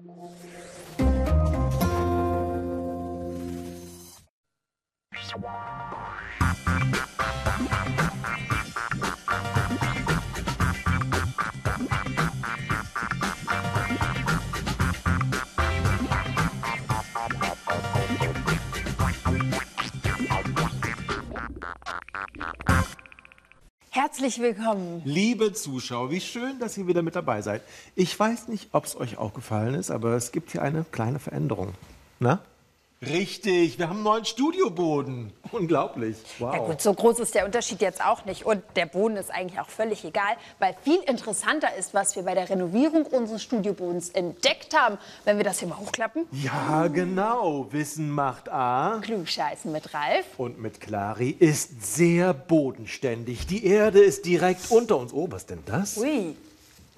Thank you. Herzlich willkommen. Liebe Zuschauer, wie schön, dass ihr wieder mit dabei seid. Ich weiß nicht, ob es euch auch gefallen ist, aber es gibt hier eine kleine Veränderung. Na? Richtig, wir haben einen neuen Studioboden. Unglaublich. Wow. Ja gut, so groß ist der Unterschied jetzt auch nicht. Und der Boden ist eigentlich auch völlig egal, weil viel interessanter ist, was wir bei der Renovierung unseres Studiobodens entdeckt haben. Wenn wir das hier mal hochklappen. Ja, genau. Wissen macht A. Klugscheißen mit Ralf. Und mit Clari ist sehr bodenständig. Die Erde ist direkt unter uns. Oh, was denn das? Ui.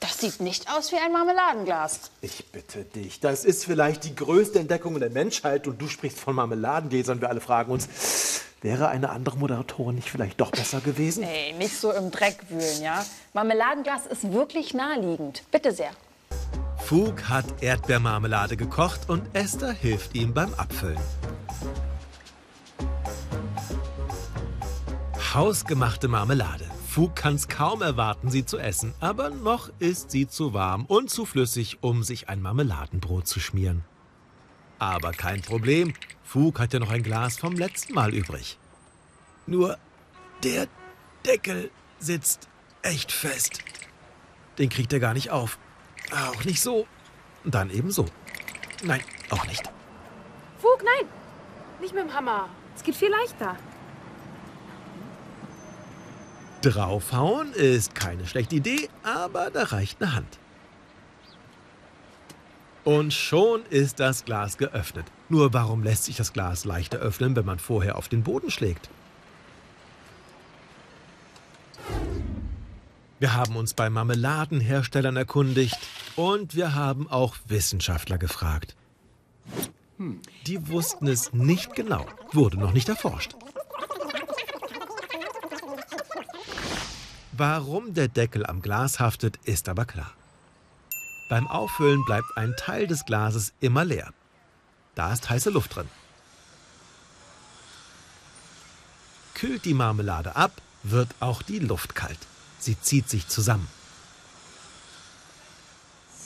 Das sieht nicht aus wie ein Marmeladenglas. Ich bitte dich, das ist vielleicht die größte Entdeckung der Menschheit und du sprichst von Marmeladengläsern. Wir alle fragen uns, wäre eine andere Moderatorin nicht vielleicht doch besser gewesen? Ey, nicht so im Dreck wühlen, ja? Marmeladenglas ist wirklich naheliegend. Bitte sehr. Fug hat Erdbeermarmelade gekocht und Esther hilft ihm beim Abfüllen. Hausgemachte Marmelade. Fug kann's kaum erwarten, sie zu essen, aber noch ist sie zu warm und zu flüssig, um sich ein Marmeladenbrot zu schmieren. Aber kein Problem, Fug hat ja noch ein Glas vom letzten Mal übrig. Nur der Deckel sitzt echt fest. Den kriegt er gar nicht auf. Auch nicht so. Dann eben so. Nein, auch nicht. Fug, nein! Nicht mit dem Hammer. Es geht viel leichter. Draufhauen ist keine schlechte Idee, aber da reicht eine Hand. Und schon ist das Glas geöffnet. Nur warum lässt sich das Glas leichter öffnen, wenn man vorher auf den Boden schlägt? Wir haben uns bei Marmeladenherstellern erkundigt und wir haben auch Wissenschaftler gefragt. Die wussten es nicht genau, wurde noch nicht erforscht. Warum der Deckel am Glas haftet, ist aber klar. Beim Auffüllen bleibt ein Teil des Glases immer leer. Da ist heiße Luft drin. Kühlt die Marmelade ab, wird auch die Luft kalt. Sie zieht sich zusammen.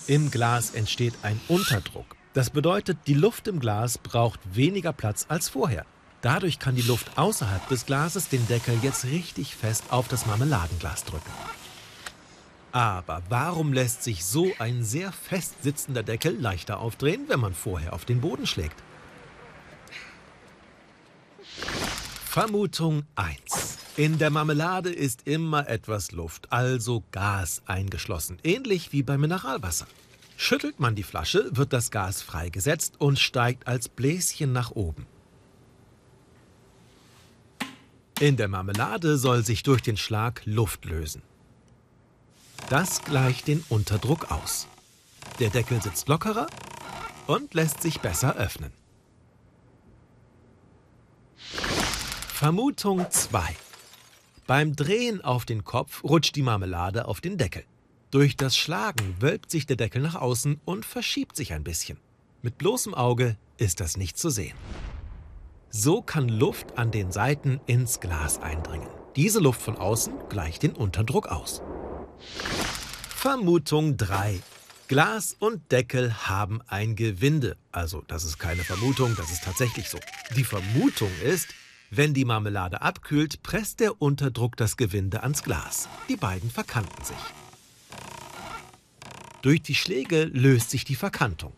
Im Glas entsteht ein Unterdruck. Das bedeutet, die Luft im Glas braucht weniger Platz als vorher. Dadurch kann die Luft außerhalb des Glases den Deckel jetzt richtig fest auf das Marmeladenglas drücken. Aber warum lässt sich so ein sehr fest sitzender Deckel leichter aufdrehen, wenn man vorher auf den Boden schlägt? Vermutung 1. In der Marmelade ist immer etwas Luft, also Gas eingeschlossen, ähnlich wie bei Mineralwasser. Schüttelt man die Flasche, wird das Gas freigesetzt und steigt als Bläschen nach oben. In der Marmelade soll sich durch den Schlag Luft lösen. Das gleicht den Unterdruck aus. Der Deckel sitzt lockerer und lässt sich besser öffnen. Vermutung 2. Beim Drehen auf den Kopf rutscht die Marmelade auf den Deckel. Durch das Schlagen wölbt sich der Deckel nach außen und verschiebt sich ein bisschen. Mit bloßem Auge ist das nicht zu sehen. So kann Luft an den Seiten ins Glas eindringen. Diese Luft von außen gleicht den Unterdruck aus. Vermutung 3. Glas und Deckel haben ein Gewinde. Also, das ist keine Vermutung, das ist tatsächlich so. Die Vermutung ist, wenn die Marmelade abkühlt, presst der Unterdruck das Gewinde ans Glas. Die beiden verkanten sich. Durch die Schläge löst sich die Verkantung.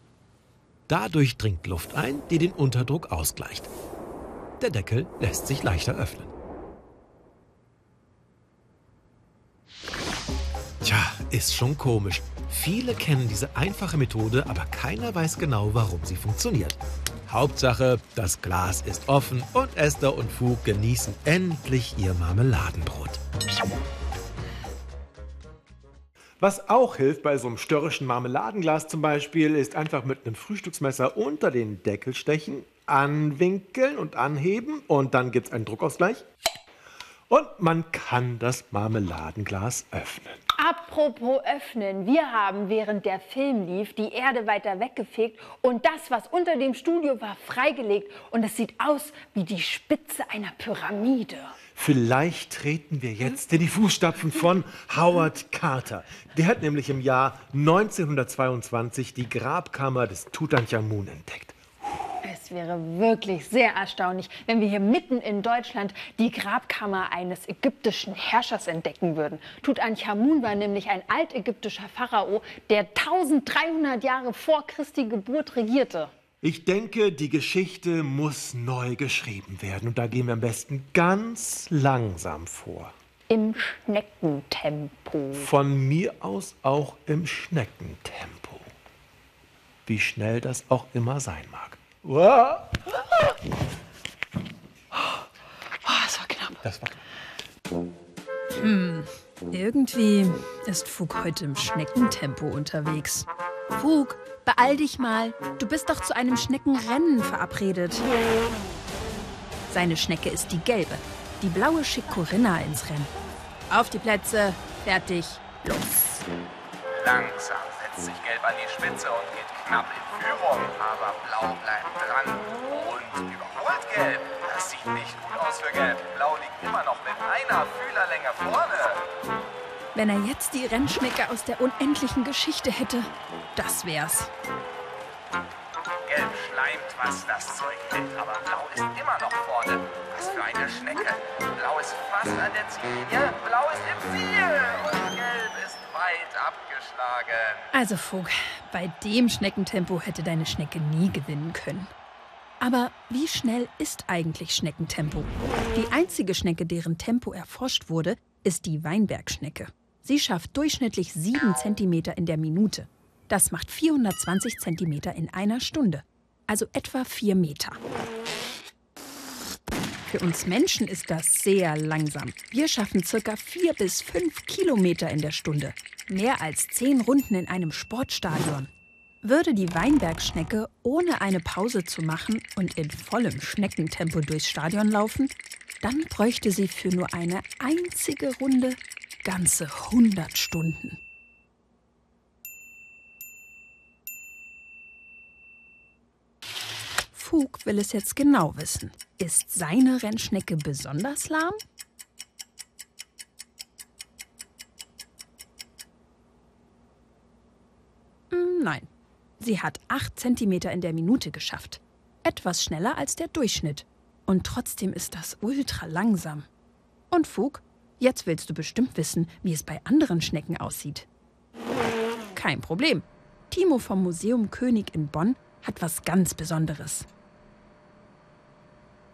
Dadurch dringt Luft ein, die den Unterdruck ausgleicht. Der Deckel lässt sich leichter öffnen. Tja, ist schon komisch. Viele kennen diese einfache Methode, aber keiner weiß genau, warum sie funktioniert. Hauptsache, das Glas ist offen und Esther und Fug genießen endlich ihr Marmeladenbrot. Was auch hilft bei so einem störrischen Marmeladenglas zum Beispiel, ist einfach mit einem Frühstücksmesser unter den Deckel stechen, anwinkeln und anheben und dann gibt es einen Druckausgleich. Und man kann das Marmeladenglas öffnen. Apropos öffnen, wir haben während der Film lief die Erde weiter weggefegt und das, was unter dem Studio war, freigelegt und es sieht aus wie die Spitze einer Pyramide. Vielleicht treten wir jetzt in die Fußstapfen von Howard Carter. Der hat nämlich im Jahr 1922 die Grabkammer des Tutanchamun entdeckt. Es wäre wirklich sehr erstaunlich, wenn wir hier mitten in Deutschland die Grabkammer eines ägyptischen Herrschers entdecken würden. Tutanchamun war nämlich ein altägyptischer Pharao, der 1300 Jahre vor Christi Geburt regierte. Ich denke, die Geschichte muss neu geschrieben werden. Und da gehen wir am besten ganz langsam vor. Im Schneckentempo. Von mir aus auch im Schneckentempo. Wie schnell das auch immer sein mag. Wow. Oh, das war knapp. Das war Hm, irgendwie ist Fug heute im Schneckentempo unterwegs. Fug, beeil dich mal. Du bist doch zu einem Schneckenrennen verabredet. Seine Schnecke ist die gelbe. Die blaue schickt Corinna ins Rennen. Auf die Plätze, fertig, los. Langsam setzt sich Gelb an die Spitze und geht knapp in Führung. Aber Blau bleibt dran und überholt Gelb. Das sieht nicht gut aus für Gelb. Blau liegt immer noch mit einer Fühlerlänge vorne. Wenn er jetzt die Rennschnecke aus der unendlichen Geschichte hätte, das wär's. Gelb schleimt, was das Zeug hält, aber Blau ist immer noch vorne. Was für eine Schnecke. Blau ist fast an der Ziellinie. Blau ist im Ziel. Und Gelb ist weit abgeschlagen. Also Fug, bei dem Schneckentempo hätte deine Schnecke nie gewinnen können. Aber wie schnell ist eigentlich Schneckentempo? Die einzige Schnecke, deren Tempo erforscht wurde, ist die Weinbergschnecke. Sie schafft durchschnittlich 7 cm in der Minute. Das macht 420 cm in einer Stunde, also etwa 4 Meter. Für uns Menschen ist das sehr langsam. Wir schaffen circa 4 bis 5 Kilometer in der Stunde. Mehr als 10 Runden in einem Sportstadion. Würde die Weinbergschnecke ohne eine Pause zu machen und in vollem Schneckentempo durchs Stadion laufen, dann bräuchte sie für nur eine einzige Runde ganze 100 Stunden. Fug will es jetzt genau wissen. Ist seine Rennschnecke besonders lahm? Hm, Nein, sie hat 8 cm in der Minute geschafft. Etwas schneller als der Durchschnitt. Und trotzdem ist das ultra langsam. Und Fug, jetzt willst du bestimmt wissen, wie es bei anderen Schnecken aussieht. Kein Problem. Timo vom Museum König in Bonn hat was ganz Besonderes.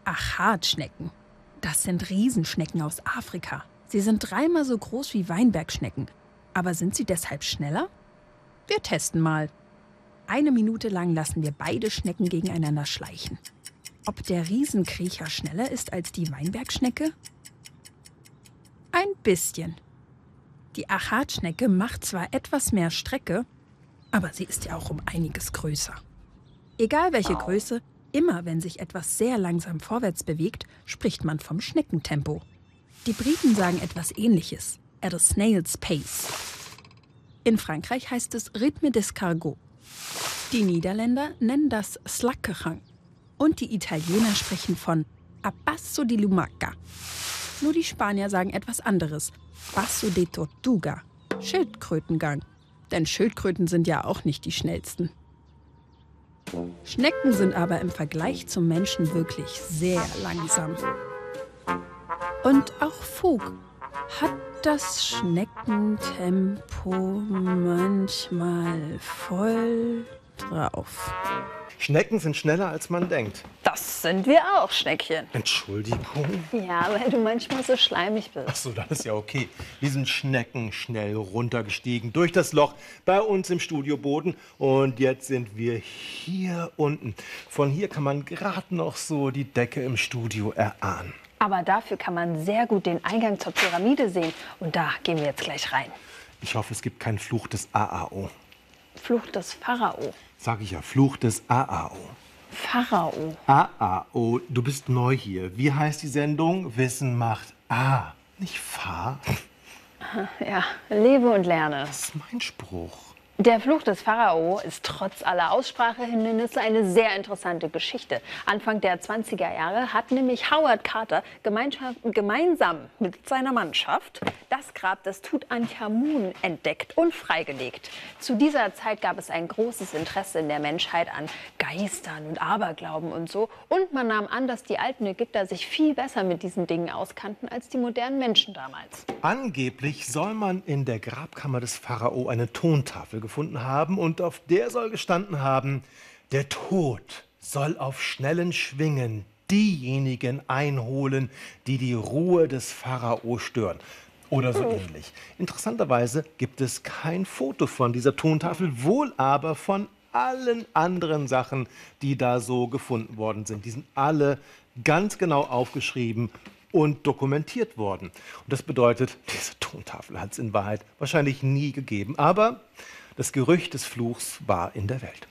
Achatschnecken. Das sind Riesenschnecken aus Afrika. Sie sind dreimal so groß wie Weinbergschnecken. Aber sind sie deshalb schneller? Wir testen mal. Eine Minute lang lassen wir beide Schnecken gegeneinander schleichen. Ob der Riesenkriecher schneller ist als die Weinbergschnecke? Ein bisschen. Die Achatschnecke macht zwar etwas mehr Strecke, aber sie ist ja auch um einiges größer. Egal welche Größe, immer wenn sich etwas sehr langsam vorwärts bewegt, spricht man vom Schneckentempo. Die Briten sagen etwas ähnliches, at a snail's pace. In Frankreich heißt es Rhythme d'escargot. Die Niederländer nennen das Slakkerang. Und die Italiener sprechen von a passo di lumaca. Nur die Spanier sagen etwas anderes, passo de tortuga, Schildkrötengang. Denn Schildkröten sind ja auch nicht die schnellsten. Schnecken sind aber im Vergleich zum Menschen wirklich sehr langsam. Und auch Fug hat das Schneckentempo manchmal voll drauf. Schnecken sind schneller, als man denkt. Das sind wir auch, Schneckchen. Entschuldigung. Ja, weil du manchmal so schleimig bist. Ach so, das ist ja okay. Wir sind Schnecken schnell runtergestiegen durch das Loch bei uns im Studioboden und jetzt sind wir hier unten. Von hier kann man gerade noch so die Decke im Studio erahnen. Aber dafür kann man sehr gut den Eingang zur Pyramide sehen. Und da gehen wir jetzt gleich rein. Ich hoffe, es gibt keinen Fluch des AAO. Fluch des Pharao. Sag ich ja, Fluch des AAO. Pharao. AAO, du bist neu hier. Wie heißt die Sendung? Wissen macht A, nicht Fahr. Ja, lebe und lerne. Das ist mein Spruch. Der Fluch des Pharao ist trotz aller Aussprachehindernisse eine sehr interessante Geschichte. Anfang der 20er Jahre hat nämlich Howard Carter gemeinsam mit seiner Mannschaft das Grab des Tutanchamun entdeckt und freigelegt. Zu dieser Zeit gab es ein großes Interesse in der Menschheit an Geistern und Aberglauben und so. Und man nahm an, dass die alten Ägypter sich viel besser mit diesen Dingen auskannten als die modernen Menschen damals. Angeblich soll man in der Grabkammer des Pharao eine Tontafel gefunden haben und auf der soll gestanden haben, der Tod soll auf schnellen Schwingen diejenigen einholen, die die Ruhe des Pharao stören. Oder so ähnlich. Interessanterweise gibt es kein Foto von dieser Tontafel, wohl aber von allen anderen Sachen, die da so gefunden worden sind. Die sind alle ganz genau aufgeschrieben und dokumentiert worden. Und das bedeutet, diese Tontafel hat es in Wahrheit wahrscheinlich nie gegeben. Aber das Gerücht des Fluchs war in der Welt.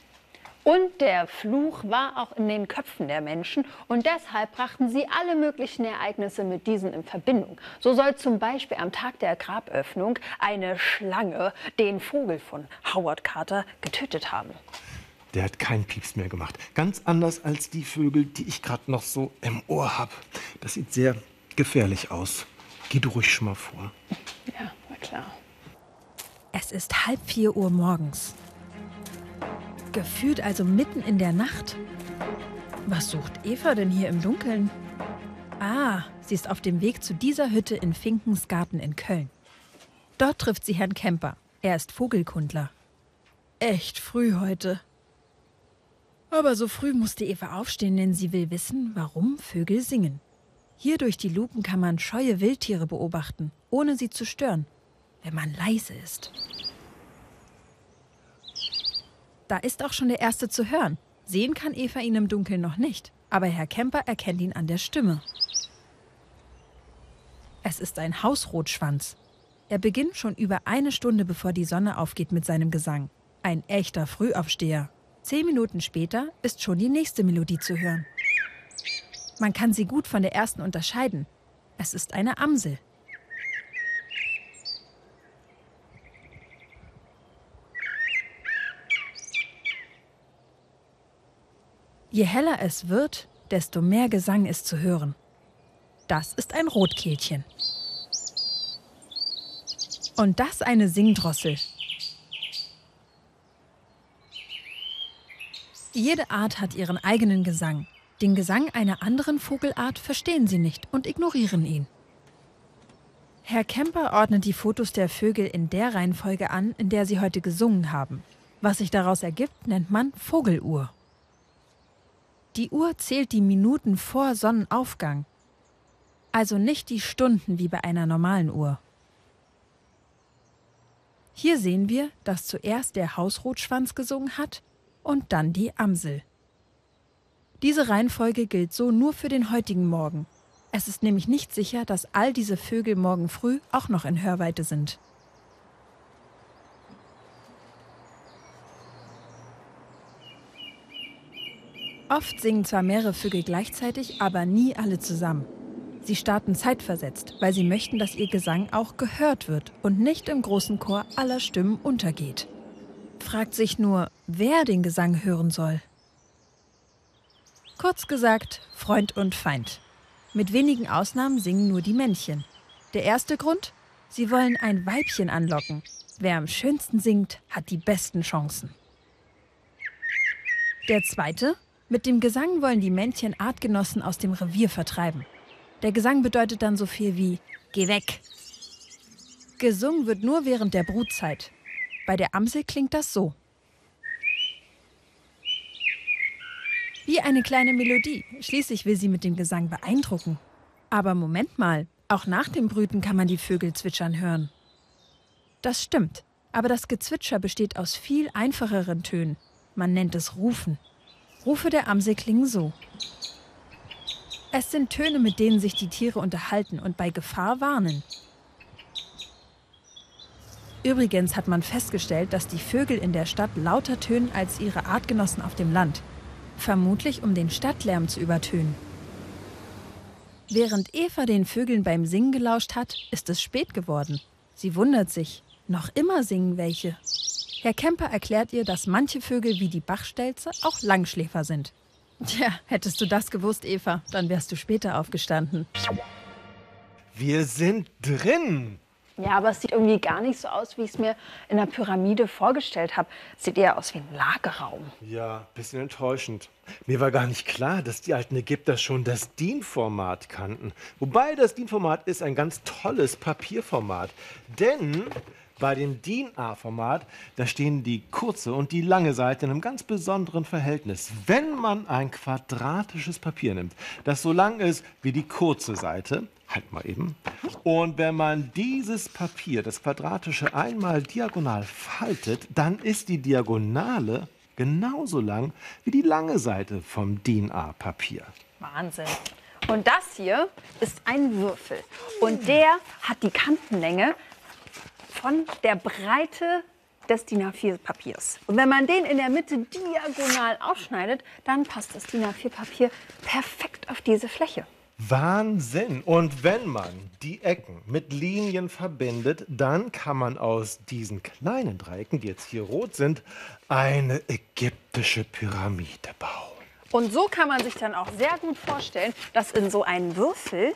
Und der Fluch war auch in den Köpfen der Menschen und deshalb brachten sie alle möglichen Ereignisse mit diesen in Verbindung. So soll zum Beispiel am Tag der Graböffnung eine Schlange den Vogel von Howard Carter getötet haben. Der hat keinen Pieps mehr gemacht. Ganz anders als die Vögel, die ich gerade noch so im Ohr habe. Das sieht sehr gefährlich aus. Geh du ruhig schon mal vor. Ja, na klar. Es ist halb vier Uhr morgens. Gefühlt also mitten in der Nacht. Was sucht Eva denn hier im Dunkeln? Ah, sie ist auf dem Weg zu dieser Hütte in Finkens Garten in Köln. Dort trifft sie Herrn Kemper. Er ist Vogelkundler. Echt früh heute. Aber so früh musste Eva aufstehen, denn sie will wissen, warum Vögel singen. Hier durch die Lupen kann man scheue Wildtiere beobachten, ohne sie zu stören wenn man leise ist. Da ist auch schon der erste zu hören. Sehen kann Eva ihn im Dunkeln noch nicht, aber Herr Kemper erkennt ihn an der Stimme. Es ist ein Hausrotschwanz. Er beginnt schon über eine Stunde bevor die Sonne aufgeht mit seinem Gesang. Ein echter Frühaufsteher. Zehn Minuten später ist schon die nächste Melodie zu hören. Man kann sie gut von der ersten unterscheiden. Es ist eine Amsel. Je heller es wird, desto mehr Gesang ist zu hören. Das ist ein Rotkehlchen. Und das eine Singdrossel. Jede Art hat ihren eigenen Gesang. Den Gesang einer anderen Vogelart verstehen sie nicht und ignorieren ihn. Herr Kemper ordnet die Fotos der Vögel in der Reihenfolge an, in der sie heute gesungen haben. Was sich daraus ergibt, nennt man Vogeluhr. Die Uhr zählt die Minuten vor Sonnenaufgang, also nicht die Stunden wie bei einer normalen Uhr. Hier sehen wir, dass zuerst der Hausrotschwanz gesungen hat und dann die Amsel. Diese Reihenfolge gilt so nur für den heutigen Morgen. Es ist nämlich nicht sicher, dass all diese Vögel morgen früh auch noch in Hörweite sind. Oft singen zwar mehrere Vögel gleichzeitig, aber nie alle zusammen. Sie starten zeitversetzt, weil sie möchten, dass ihr Gesang auch gehört wird und nicht im großen Chor aller Stimmen untergeht. Fragt sich nur, wer den Gesang hören soll. Kurz gesagt, Freund und Feind. Mit wenigen Ausnahmen singen nur die Männchen. Der erste Grund? Sie wollen ein Weibchen anlocken. Wer am schönsten singt, hat die besten Chancen. Der zweite? Mit dem Gesang wollen die Männchen Artgenossen aus dem Revier vertreiben. Der Gesang bedeutet dann so viel wie Geh weg. Gesungen wird nur während der Brutzeit. Bei der Amsel klingt das so. Wie eine kleine Melodie. Schließlich will sie mit dem Gesang beeindrucken. Aber Moment mal, auch nach dem Brüten kann man die Vögel zwitschern hören. Das stimmt, aber das Gezwitscher besteht aus viel einfacheren Tönen. Man nennt es Rufen. Rufe der Amsel klingen so. Es sind Töne, mit denen sich die Tiere unterhalten und bei Gefahr warnen. Übrigens hat man festgestellt, dass die Vögel in der Stadt lauter tönen als ihre Artgenossen auf dem Land. Vermutlich um den Stadtlärm zu übertönen. Während Eva den Vögeln beim Singen gelauscht hat, ist es spät geworden. Sie wundert sich. Noch immer singen welche. Herr Kemper erklärt ihr, dass manche Vögel wie die Bachstelze auch Langschläfer sind. Tja, hättest du das gewusst, Eva, dann wärst du später aufgestanden. Wir sind drin. Ja, aber es sieht irgendwie gar nicht so aus, wie ich es mir in der Pyramide vorgestellt habe. Sieht eher aus wie ein Lagerraum. Ja, bisschen enttäuschend. Mir war gar nicht klar, dass die alten Ägypter schon das DIN-Format kannten. Wobei das DIN-Format ist ein ganz tolles Papierformat. Denn bei dem DIN-A-Format, da stehen die kurze und die lange Seite in einem ganz besonderen Verhältnis. Wenn man ein quadratisches Papier nimmt, das so lang ist wie die kurze Seite, halt mal eben, und wenn man dieses Papier, das quadratische, einmal diagonal faltet, dann ist die Diagonale genauso lang wie die lange Seite vom DIN-A-Papier. Wahnsinn. Und das hier ist ein Würfel. Und der hat die Kantenlänge von der Breite des DIN A4-Papiers. Und wenn man den in der Mitte diagonal aufschneidet, dann passt das DIN A4-Papier perfekt auf diese Fläche. Wahnsinn! Und wenn man die Ecken mit Linien verbindet, dann kann man aus diesen kleinen Dreiecken, die jetzt hier rot sind, eine ägyptische Pyramide bauen. Und so kann man sich dann auch sehr gut vorstellen, dass in so einen Würfel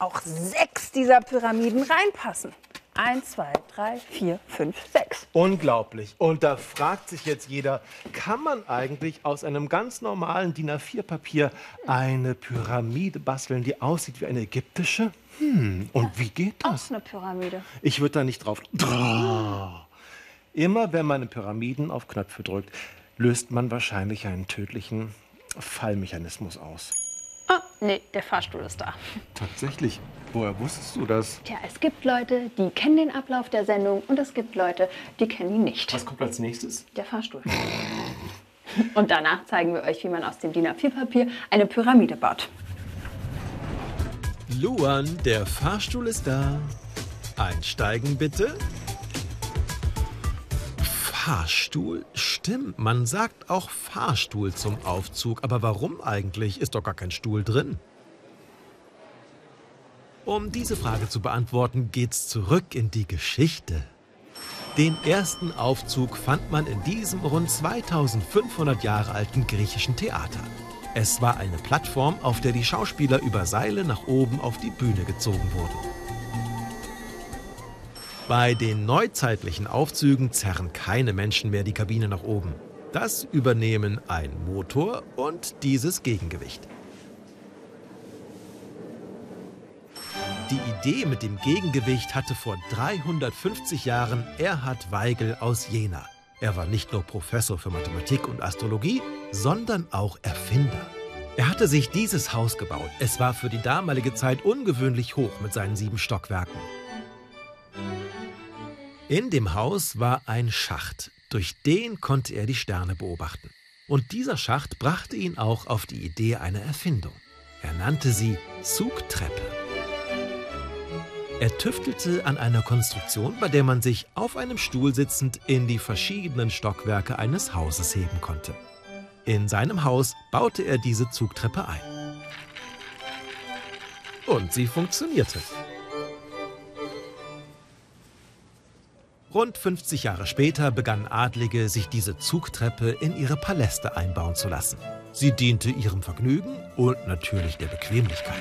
auch sechs dieser Pyramiden reinpassen. Eins, zwei, drei, vier, fünf, sechs. Unglaublich. Und da fragt sich jetzt jeder, kann man eigentlich aus einem ganz normalen DIN A4-Papier eine Pyramide basteln, die aussieht wie eine ägyptische? Hm, und wie geht das? Auch eine Pyramide. Ich würde da nicht drauf. Immer wenn man in Pyramiden auf Knöpfe drückt, löst man wahrscheinlich einen tödlichen Fallmechanismus aus. Nee, der Fahrstuhl ist da. Tatsächlich. Woher wusstest du das? Tja, es gibt Leute, die kennen den Ablauf der Sendung und es gibt Leute, die kennen ihn nicht. Was kommt als nächstes? Der Fahrstuhl. Und danach zeigen wir euch, wie man aus dem DIN A4-Papier eine Pyramide baut. Luan, der Fahrstuhl ist da. Einsteigen bitte. Fahrstuhl? Stimmt, man sagt auch Fahrstuhl zum Aufzug. Aber warum eigentlich? Ist doch gar kein Stuhl drin. Um diese Frage zu beantworten, geht's zurück in die Geschichte. Den ersten Aufzug fand man in diesem rund 2500 Jahre alten griechischen Theater. Es war eine Plattform, auf der die Schauspieler über Seile nach oben auf die Bühne gezogen wurden. Bei den neuzeitlichen Aufzügen zerren keine Menschen mehr die Kabine nach oben. Das übernehmen ein Motor und dieses Gegengewicht. Die Idee mit dem Gegengewicht hatte vor 350 Jahren Erhard Weigel aus Jena. Er war nicht nur Professor für Mathematik und Astrologie, sondern auch Erfinder. Er hatte sich dieses Haus gebaut. Es war für die damalige Zeit ungewöhnlich hoch mit seinen sieben Stockwerken. In dem Haus war ein Schacht. Durch den konnte er die Sterne beobachten. Und dieser Schacht brachte ihn auch auf die Idee einer Erfindung. Er nannte sie Zugtreppe. Er tüftelte an einer Konstruktion, bei der man sich auf einem Stuhl sitzend in die verschiedenen Stockwerke eines Hauses heben konnte. In seinem Haus baute er diese Zugtreppe ein. Und sie funktionierte. Rund 50 Jahre später begannen Adlige, sich diese Zugtreppe in ihre Paläste einbauen zu lassen. Sie diente ihrem Vergnügen und natürlich der Bequemlichkeit.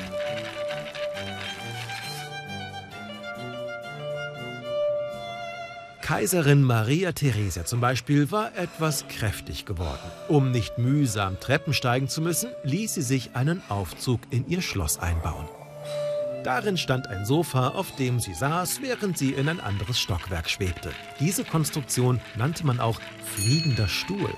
Kaiserin Maria Theresia zum Beispiel war etwas kräftig geworden. Um nicht mühsam Treppen steigen zu müssen, ließ sie sich einen Aufzug in ihr Schloss einbauen. Darin stand ein Sofa, auf dem sie saß, während sie in ein anderes Stockwerk schwebte. Diese Konstruktion nannte man auch fliegender Stuhl.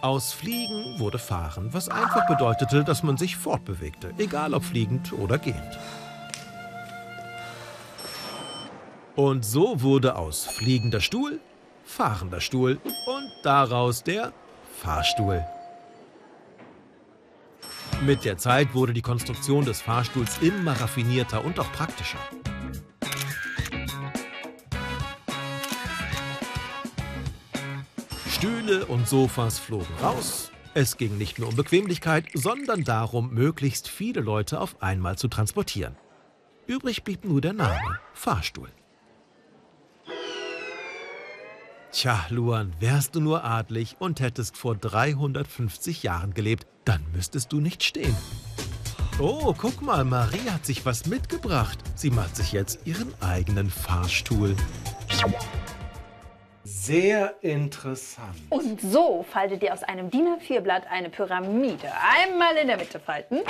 Aus Fliegen wurde Fahren, was einfach bedeutete, dass man sich fortbewegte, egal ob fliegend oder gehend. Und so wurde aus fliegender Stuhl fahrender Stuhl und daraus der Fahrstuhl. Mit der Zeit wurde die Konstruktion des Fahrstuhls immer raffinierter und auch praktischer. Stühle und Sofas flogen raus. Es ging nicht nur um Bequemlichkeit, sondern darum, möglichst viele Leute auf einmal zu transportieren. Übrig blieb nur der Name Fahrstuhl. Tja, Luan, wärst du nur adlig und hättest vor 350 Jahren gelebt, dann müsstest du nicht stehen. Oh, guck mal, Marie hat sich was mitgebracht. Sie macht sich jetzt ihren eigenen Fahrstuhl. Sehr interessant. Und so faltet ihr aus einem DIN A4-Blatt eine Pyramide. Einmal in der Mitte falten.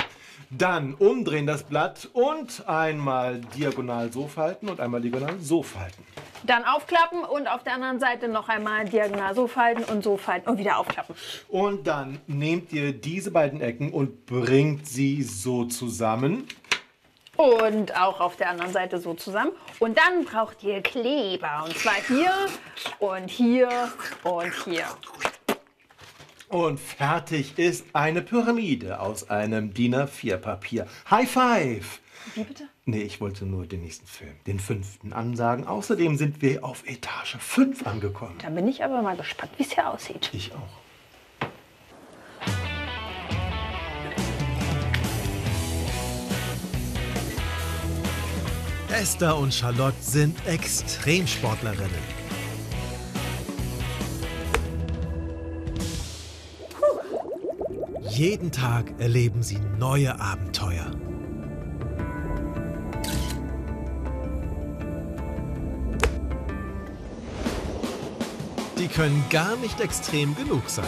Dann umdrehen das Blatt und einmal diagonal so falten und einmal diagonal so falten. Dann aufklappen und auf der anderen Seite noch einmal diagonal so falten und so falten und wieder aufklappen. Und dann nehmt ihr diese beiden Ecken und bringt sie so zusammen. Und auch auf der anderen Seite so zusammen. Und dann braucht ihr Kleber. Und zwar hier und hier und hier. Und fertig ist eine Pyramide aus einem DIN A4-Papier. High Five! Wie bitte? Nee, ich wollte nur den nächsten Film, den fünften, ansagen. Außerdem sind wir auf Etage 5 angekommen. Dann bin ich aber mal gespannt, wie es hier aussieht. Ich auch. Esther und Charlotte sind Extremsportlerinnen. Jeden Tag erleben sie neue Abenteuer. Die können gar nicht extrem genug sein.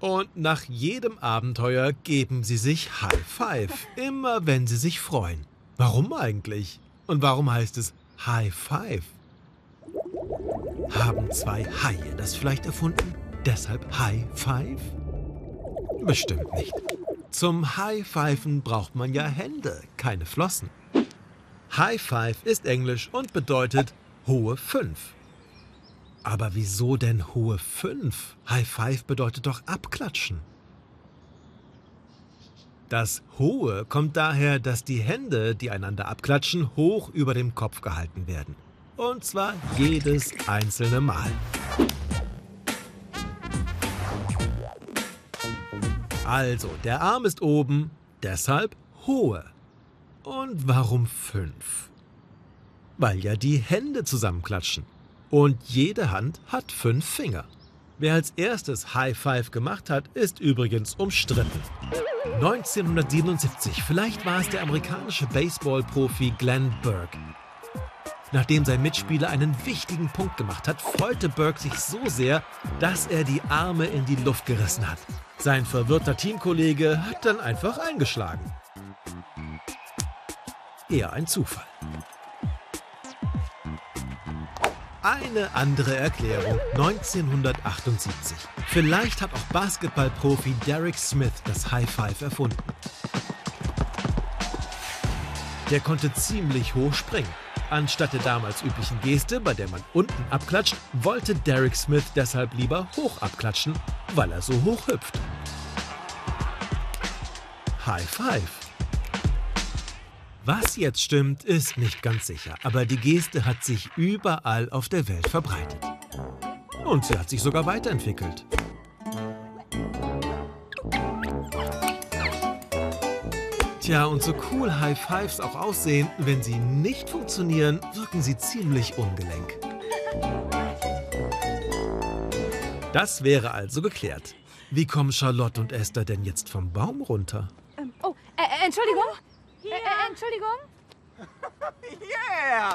Und nach jedem Abenteuer geben sie sich High Five, immer wenn sie sich freuen. Warum eigentlich? Und warum heißt es High Five? Haben zwei Haie das vielleicht erfunden? Deshalb High Five? Bestimmt nicht. Zum High Pfeifen braucht man ja Hände, keine Flossen. High Five ist Englisch und bedeutet hohe Fünf. Aber wieso denn hohe Fünf? High Five bedeutet doch abklatschen. Das Hohe kommt daher, dass die Hände, die einander abklatschen, hoch über dem Kopf gehalten werden. Und zwar jedes einzelne Mal. Also, der Arm ist oben, deshalb hohe. Und warum fünf? Weil ja die Hände zusammenklatschen. Und jede Hand hat fünf Finger. Wer als erstes High Five gemacht hat, ist übrigens umstritten. 1977, vielleicht war es der amerikanische Baseballprofi Glenn Burke. Nachdem sein Mitspieler einen wichtigen Punkt gemacht hat, freute Burke sich so sehr, dass er die Arme in die Luft gerissen hat. Sein verwirrter Teamkollege hat dann einfach eingeschlagen. Eher ein Zufall. Eine andere Erklärung 1978. Vielleicht hat auch Basketballprofi Derek Smith das High Five erfunden. Der konnte ziemlich hoch springen. Anstatt der damals üblichen Geste, bei der man unten abklatscht, wollte Derek Smith deshalb lieber hoch abklatschen, weil er so hoch hüpft. High Five. Was jetzt stimmt, ist nicht ganz sicher, aber die Geste hat sich überall auf der Welt verbreitet. Und sie hat sich sogar weiterentwickelt. Tja, und so cool High Fives auch aussehen, wenn sie nicht funktionieren, wirken sie ziemlich ungelenk. Das wäre also geklärt. Wie kommen Charlotte und Esther denn jetzt vom Baum runter? Oh, äh, äh, Entschuldigung. Äh, äh, Entschuldigung. Yeah!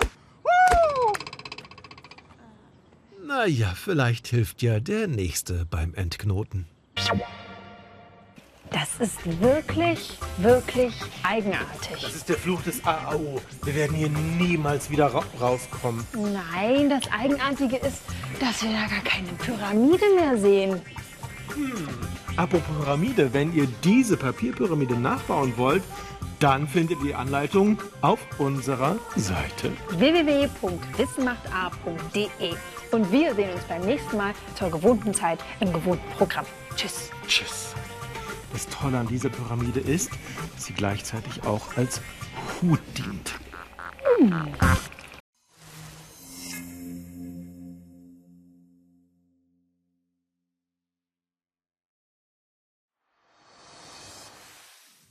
Naja, vielleicht hilft ja der Nächste beim Entknoten. Das ist wirklich, wirklich eigenartig. Das ist der Fluch des AAO. Wir werden hier niemals wieder ra rauskommen. Nein, das Eigenartige ist, dass wir da gar keine Pyramide mehr sehen. Apropos Pyramide, wenn ihr diese Papierpyramide nachbauen wollt, dann findet ihr die Anleitung auf unserer Seite. www.wissenmachta.de Und wir sehen uns beim nächsten Mal zur gewohnten Zeit im gewohnten Programm. Tschüss. Tschüss. Das Tolle an dieser Pyramide ist, dass sie gleichzeitig auch als Hut dient.